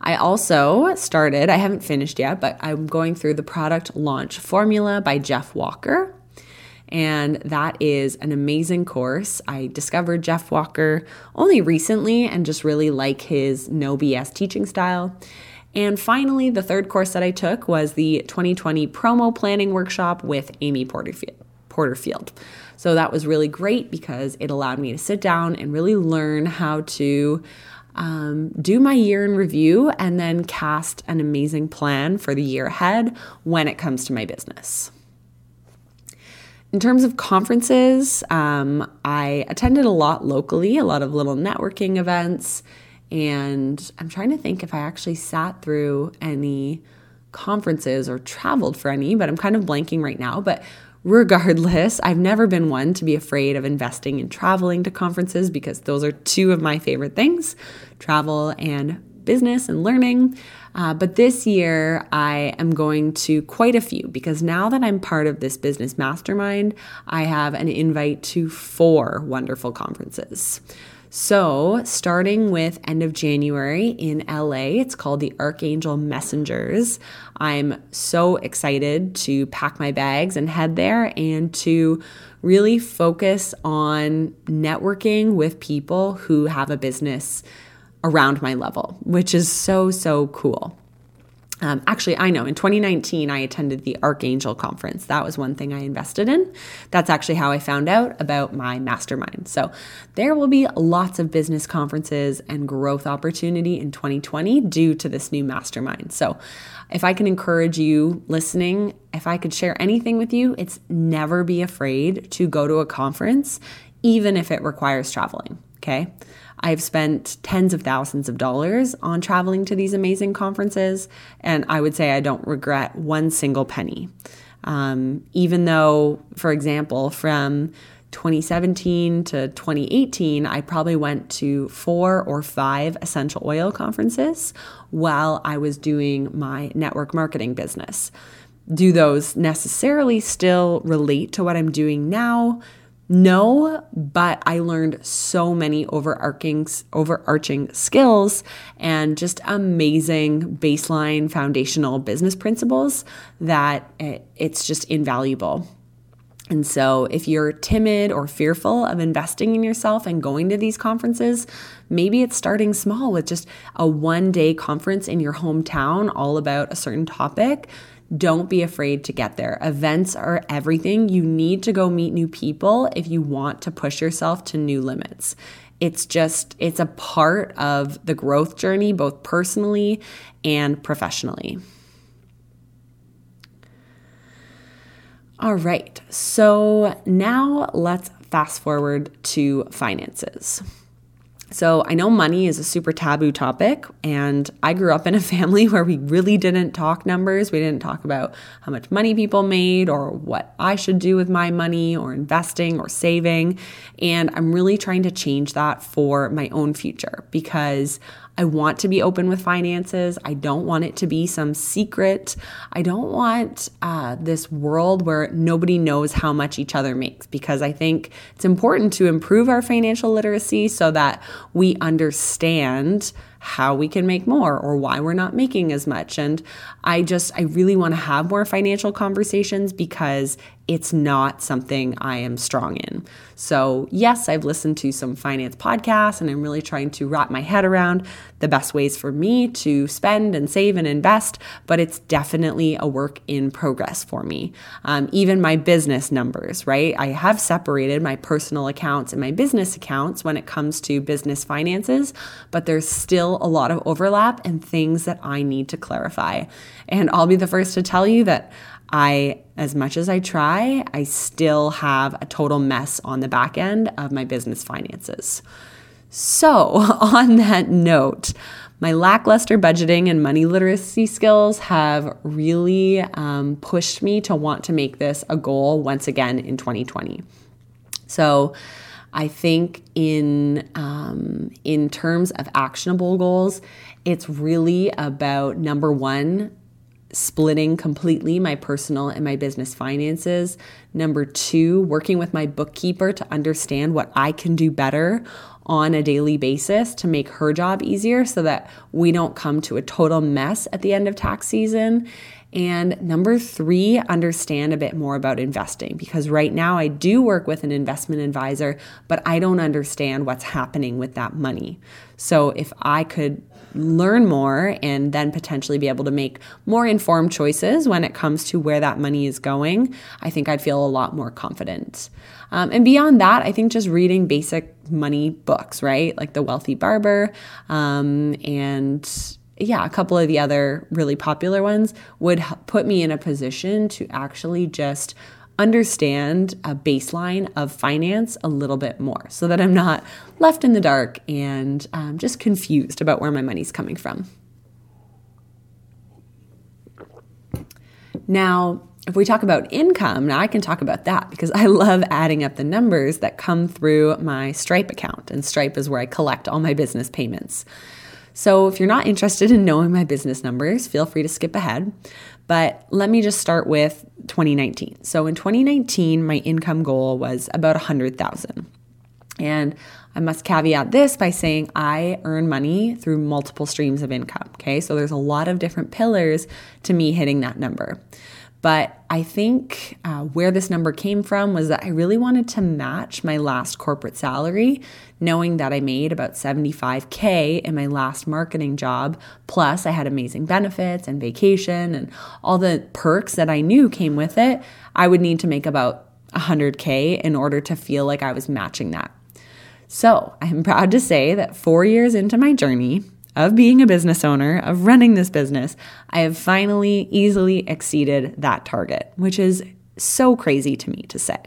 I also started, I haven't finished yet, but I'm going through the product launch formula by Jeff Walker. And that is an amazing course. I discovered Jeff Walker only recently and just really like his no BS teaching style. And finally, the third course that I took was the 2020 promo planning workshop with Amy Porterfield. So that was really great because it allowed me to sit down and really learn how to um, do my year in review and then cast an amazing plan for the year ahead when it comes to my business. In terms of conferences, um, I attended a lot locally, a lot of little networking events, and I'm trying to think if I actually sat through any conferences or traveled for any, but I'm kind of blanking right now. But regardless, I've never been one to be afraid of investing in traveling to conferences because those are two of my favorite things travel and business and learning. Uh, but this year, I am going to quite a few because now that I'm part of this business mastermind, I have an invite to four wonderful conferences. So, starting with end of January in LA, it's called the Archangel Messengers. I'm so excited to pack my bags and head there and to really focus on networking with people who have a business around my level, which is so, so cool. Um, actually, I know in 2019, I attended the Archangel Conference. That was one thing I invested in. That's actually how I found out about my mastermind. So, there will be lots of business conferences and growth opportunity in 2020 due to this new mastermind. So, if I can encourage you listening, if I could share anything with you, it's never be afraid to go to a conference, even if it requires traveling. Okay. I've spent tens of thousands of dollars on traveling to these amazing conferences, and I would say I don't regret one single penny. Um, even though, for example, from 2017 to 2018, I probably went to four or five essential oil conferences while I was doing my network marketing business. Do those necessarily still relate to what I'm doing now? No, but I learned so many overarching overarching skills and just amazing baseline foundational business principles that it's just invaluable. And so, if you're timid or fearful of investing in yourself and going to these conferences, maybe it's starting small with just a one day conference in your hometown all about a certain topic don't be afraid to get there. Events are everything. You need to go meet new people if you want to push yourself to new limits. It's just, it's a part of the growth journey, both personally and professionally. All right, so now let's fast forward to finances. So, I know money is a super taboo topic, and I grew up in a (laughs) family where we really didn't talk numbers. We didn't talk about how much money people made or what I should do with my money or investing or saving. And I'm really trying to change that for my own future because I want to be open with finances. I don't want it to be some secret. I don't want uh, this world where nobody knows how much each other makes because I think it's important to improve our financial literacy so that we understand how we can make more or why we're not making as much. And I just, I really want to have more financial conversations because it's not something I am strong in. So, yes, I've listened to some finance podcasts and I'm really trying to wrap my head around the best ways for me to spend and save and invest, but it's definitely a work in progress for me. Um, even my business numbers, right? I have separated my personal accounts and my business accounts when it comes to business finances, but there's still a lot of overlap and things that I need to clarify. And I'll be the first to tell you that I, as much as I try, I still have a total mess on the back end of my business finances. So, (laughs) on that note, my lackluster budgeting and money literacy skills have really um, pushed me to want to make this a goal once again in 2020. So, I think in um, in terms of actionable goals, it's really about number one, splitting completely my personal and my business finances. Number two, working with my bookkeeper to understand what I can do better on a daily basis to make her job easier so that we don't come to a total mess at the end of tax season. And number three, understand a bit more about investing because right now I do work with an investment advisor, but I don't understand what's happening with that money. So if I could learn more and then potentially be able to make more informed choices when it comes to where that money is going, I think I'd feel a lot more confident. Um, and beyond that, I think just reading basic money books, right? Like The Wealthy Barber um, and yeah, a couple of the other really popular ones would put me in a position to actually just understand a baseline of finance a little bit more so that I'm not left in the dark and um, just confused about where my money's coming from. Now, if we talk about income, now I can talk about that because I love adding up the numbers that come through my Stripe account. And Stripe is where I collect all my business payments. So if you're not interested in knowing my business numbers, feel free to skip ahead. But let me just start with 2019. So in 2019, my income goal was about 100,000. And I must caveat this by saying I earn money through multiple streams of income. Okay. So there's a lot of different pillars to me hitting that number. But I think uh, where this number came from was that I really wanted to match my last corporate salary, knowing that I made about 75K in my last marketing job. Plus, I had amazing benefits and vacation and all the perks that I knew came with it. I would need to make about 100K in order to feel like I was matching that. So I'm (laughs) proud to say that four years into my journey, of being a business owner, of running this business, I have finally easily exceeded that target, which is so crazy to me to say.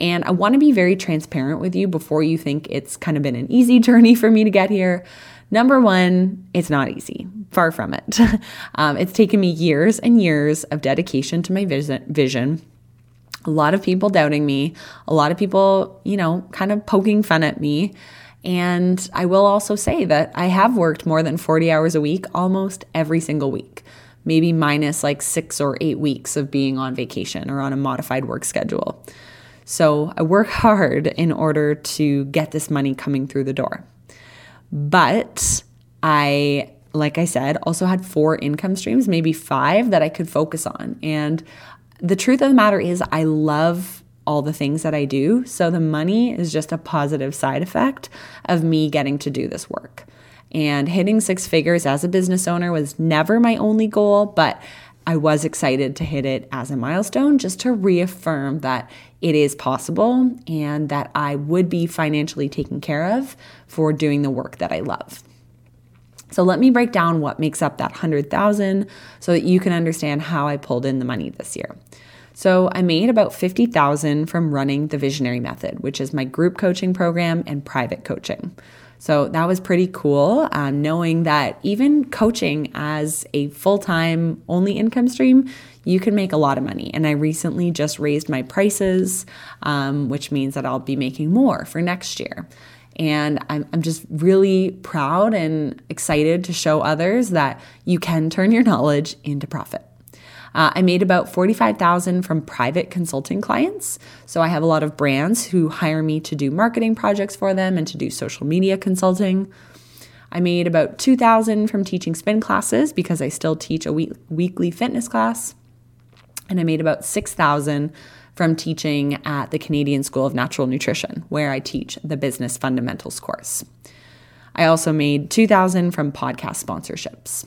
And I want to be very transparent with you before you think it's kind of been an easy (laughs) journey for me to get here. Number one, it's not easy. Far from it. (laughs) um, it's taken me years and years of dedication to my vision. A lot of people doubting me, a lot of people, you know, kind of poking fun at me. And I will also say that I have worked more than 40 hours a week almost every single week, maybe minus like six or eight weeks of being on vacation or on a modified work schedule. So I work (laughs) hard in order to get this money coming through the door. But I, like I said, also had four income streams, maybe five that I could focus on. And the truth of the matter is, I love all the things that I do. So the money is just a positive side effect of me getting to do this work. And hitting six figures as a business owner was never my only goal, but I was excited to hit it as a milestone just to reaffirm that it is possible and that I would be financially taken care of for doing the work that I love. So let me break down what makes up that 100,000 so that you can understand how I pulled in the money this year. So I made about 50,000 from running the Visionary Method, which is my group coaching program and private coaching. So that was pretty cool, um, knowing that even coaching as a full time only income stream, you can make a lot of money. And I recently just raised my prices, um, which means that I'll be making more for next year. And I'm, I'm just really proud and excited to show others that you can turn your knowledge into profit. Uh, I made about 45,000 from private consulting clients. So I have a lot of brands who hire me to do marketing projects for them and to do social media consulting. I made about 2,000 from teaching spin classes because I still teach a week- weekly fitness class. And I made about 6,000 from teaching at the Canadian School of Natural Nutrition, where I teach the business fundamentals course. I also made 2000 from podcast sponsorships.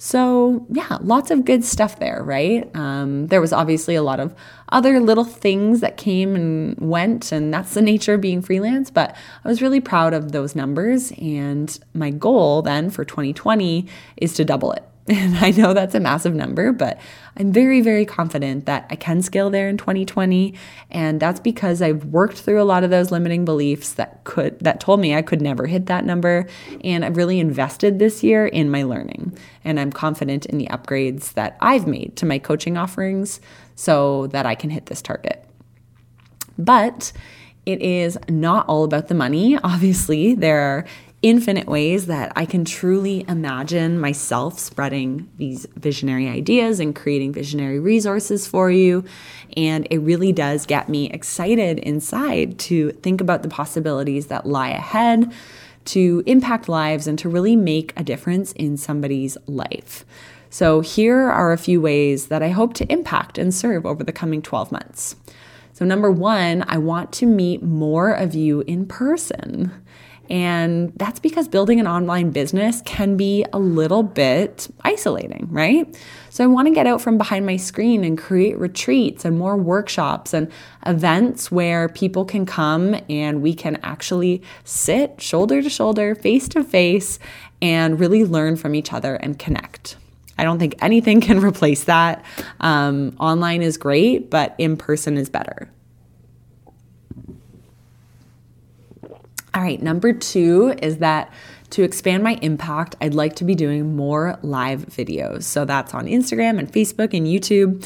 So, yeah, lots of good stuff there, right? Um, there was obviously a lot of other little things that came and went, and that's the nature of being freelance. But I was really proud of those numbers. And my goal then for 2020 is to double it. And I know that's a massive number, but I'm very, very confident that I can scale there in 2020. And that's because I've worked through a lot of those limiting beliefs that could that told me I could never hit that number. And I've really invested this year in my learning. And I'm confident in the upgrades that I've made to my coaching offerings so that I can hit this target. But it is not all about the money. (laughs) Obviously, there are infinite ways that I can truly imagine myself spreading these visionary ideas and creating visionary resources for you. And it really does get me excited inside to think about the possibilities that lie ahead, to impact lives, and to really make a difference in somebody's life. So, here are a few ways that I hope to impact and serve over the coming 12 months. So, number one, I want to meet more of you in person. And that's because building an online business can be a little bit isolating, right? So I want to get out from behind my screen and create retreats and more workshops and events where people can come and we can actually sit shoulder to shoulder, face to face, and really learn from each other and connect. I don't think anything (laughs) can replace that. Um, online is great, but in person is better. All right, number two is that to expand my impact, I'd like to be doing more live videos. So that's on Instagram and Facebook and YouTube.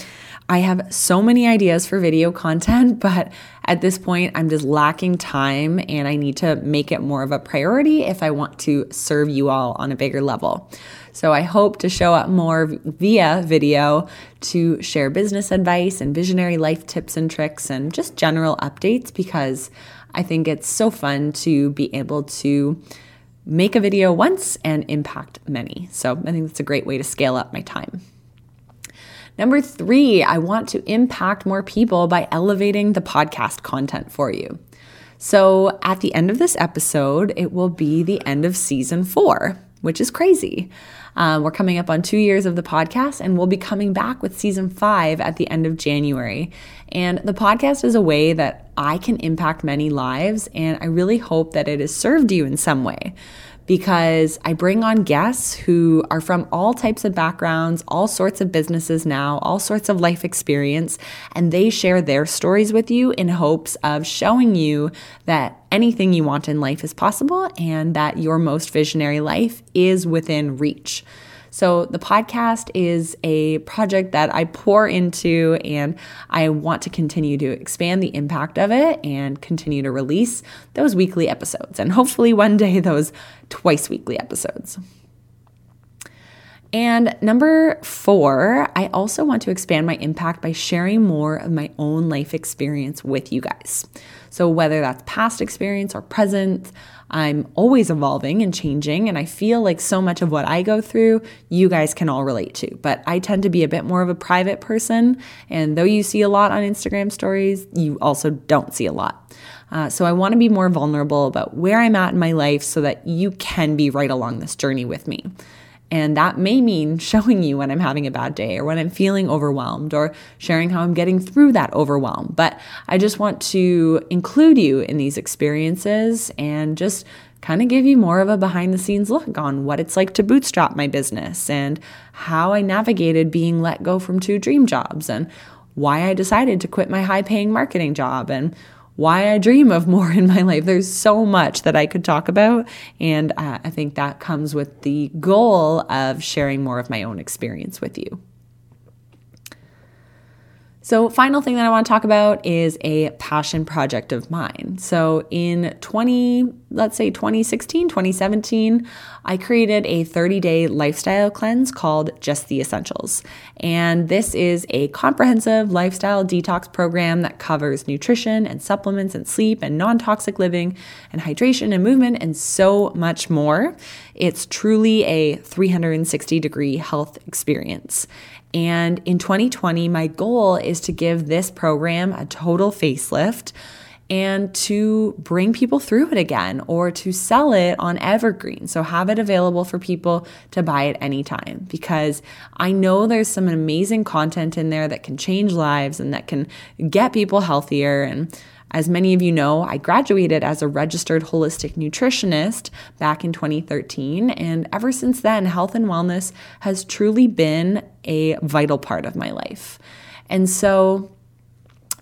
I have so many ideas for video content, (laughs) but at this point, I'm just lacking time and I need to make it more of a priority if I want to serve you all on a bigger level. So I hope to show up more via video to share business advice and visionary life tips and tricks and just general updates because I think it's so fun to be able to make a video once and impact many. So I think that's a great way to scale up my time. Number three, I want to impact more people by elevating the podcast content for you. So at the end of this episode, it will be the end of season four, which is crazy. Um, we're coming up on two years of the podcast, and we'll be coming back with season five at the end of January. And the podcast is a way that I can impact many lives, and I really hope that it has served you in some way because I bring on guests who are from all types of backgrounds, all sorts of businesses now, all sorts of life experience, and they share their stories with you in hopes of showing you that anything you want in life is possible and that your most visionary life is within reach. So, the podcast is a project that I pour into, and I want to continue to expand the impact of it and continue to release those weekly episodes, and hopefully one day those twice weekly episodes. And number four, I also want to expand my impact by sharing more of my own life experience with you guys. So, whether that's past experience or present, I'm always evolving and changing. And I feel like so much of what I go through, you guys can all relate to. But I tend to be a bit more of a private person. And though you see a lot on Instagram stories, you also don't see a lot. Uh, so I want to be more vulnerable about where I'm at in my life so that you can be right along this journey with me. And that may mean (laughs) showing you when I'm having a bad day or when I'm feeling overwhelmed or sharing how I'm getting through that overwhelm. But I just want to include you in these experiences and just kind of give you more of a behind the scenes look on what it's like to bootstrap my business and how I navigated being let go from two dream jobs and why I decided to quit my high paying marketing job and why I dream of more in my life. There's so much that I could talk about. And uh, I think that comes with the goal of sharing more of my own experience with you. So, final thing that I want to talk about is a passion project of mine. So, in 20, let's say 2016, 2017, I created a 30 day lifestyle cleanse called Just the Essentials. And this is a comprehensive lifestyle detox program that covers nutrition and supplements and sleep and non toxic living and hydration and movement and so much more. It's truly a 360 degree health experience. And in 2020, my goal is to give this program a total facelift and to bring people through it again or to sell it on Evergreen. So have it available for people to buy at any time because I know there's some amazing content in there that can change lives and that can get people healthier and as many of you know, I graduated as a registered holistic nutritionist back in 2013. And ever since then, health and wellness has truly been a vital part of my life. And so,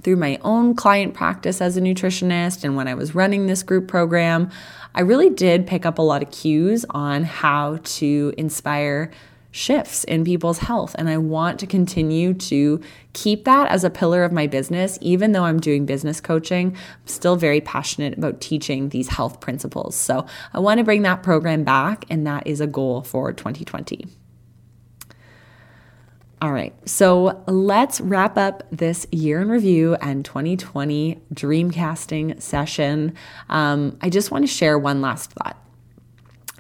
through my own client practice as a nutritionist and when I was running this group program, I really did pick up a lot of cues on how to inspire shifts in people's health. And I want to continue to keep that as a pillar of my business, even though I'm doing business coaching. I'm still very passionate about teaching these health principles. So I want to bring that program back, and that is a goal for 2020. All right, so let's wrap up this year in review and 2020 dreamcasting session. Um, I just want to share one last thought.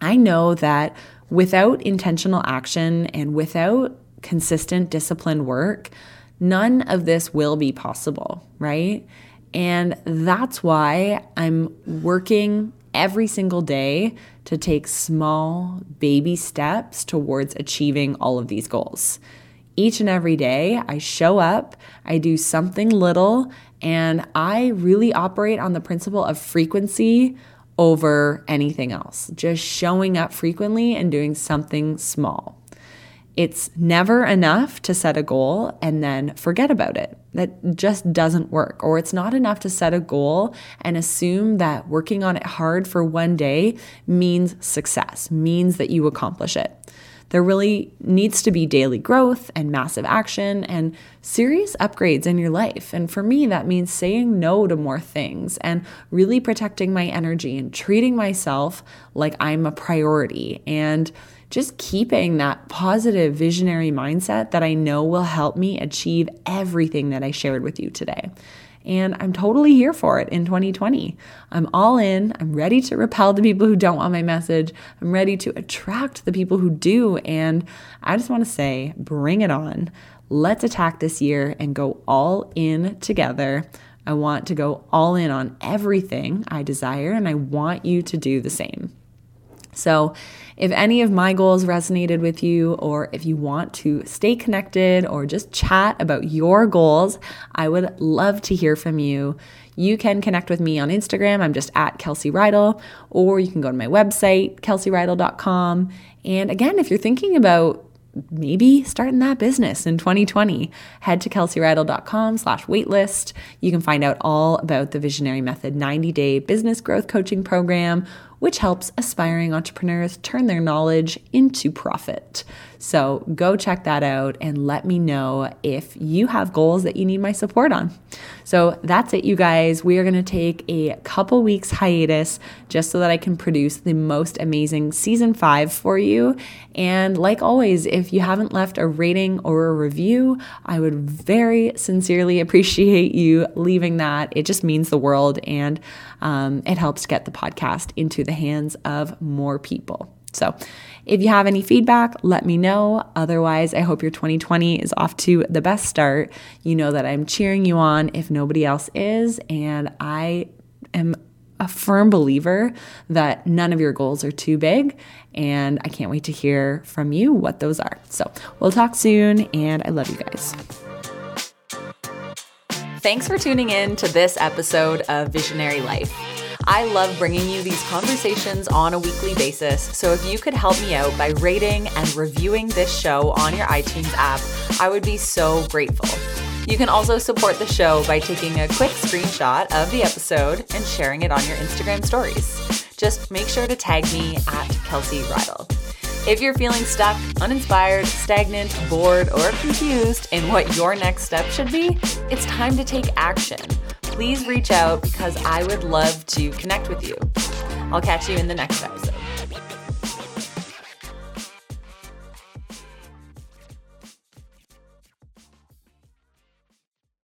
I know that without intentional action and without consistent disciplined work, none of this will be possible, right? And that's why I'm working every single day to take small baby steps towards achieving all of these goals. Each and every day, I show up, I do something little, and I really operate on the principle of frequency over anything else. Just showing up frequently and doing something small. It's never enough to set a goal and then forget about it. That just doesn't work. Or it's not enough to set a goal and assume that working on it hard for one day means success, means that you accomplish it. There really needs to be daily growth and massive action and serious upgrades in your life. And for me, that means saying no to more things and really protecting my energy and treating myself like I'm a priority and just keeping that positive visionary mindset that I know will help me achieve everything that I shared with you today. And I'm totally here for it in 2020. I'm all in. I'm ready to repel the people who don't want my message. I'm ready to attract the people who do. And I just want to say, bring it on. Let's attack this year and go all in together. I want to go all in on everything I desire, and I want you to do the same. So, if any of my goals resonated with you, or if you want to stay connected or just chat about your goals, I would love to hear from you. You can connect with me on Instagram. I'm just at Kelsey Reidl, or you can go to my website, kelseyreidl.com. And again, if you're thinking about maybe starting that business in 2020 head to kelseyreidl.com slash waitlist you can find out all about the visionary method 90 day business growth coaching program which helps aspiring entrepreneurs turn their knowledge into profit. So go check that out and let me know if you have goals that you need my support on. So that's it, you guys. We are going to take a couple weeks hiatus just so that I can produce the most amazing season five for you. And like always, if you haven't left a rating or a review, I would very sincerely appreciate you leaving that. It just means the world and um, it helps get the podcast into the hands of more people. So, if you have any feedback, let me know. Otherwise, I hope your 2020 is off to the best start. You know that I'm cheering you on if nobody else is. And I am a firm believer that none of your goals are too big. And I can't wait to hear from you what those are. So, we'll talk soon. And I love you guys. Thanks for tuning in to this episode of Visionary Life. I love bringing you these conversations on a weekly basis, so if you could help me out by rating and reviewing this show on your iTunes app, I would be so grateful. You can also support the show by taking a quick screenshot of the episode and sharing it on your Instagram stories. Just make sure to tag me at Kelsey Reidl. If you're feeling stuck, uninspired, stagnant, bored, or confused in what your next step should be, it's time to take action. Please reach out because I would love to connect with you. I'll catch you in the next episode.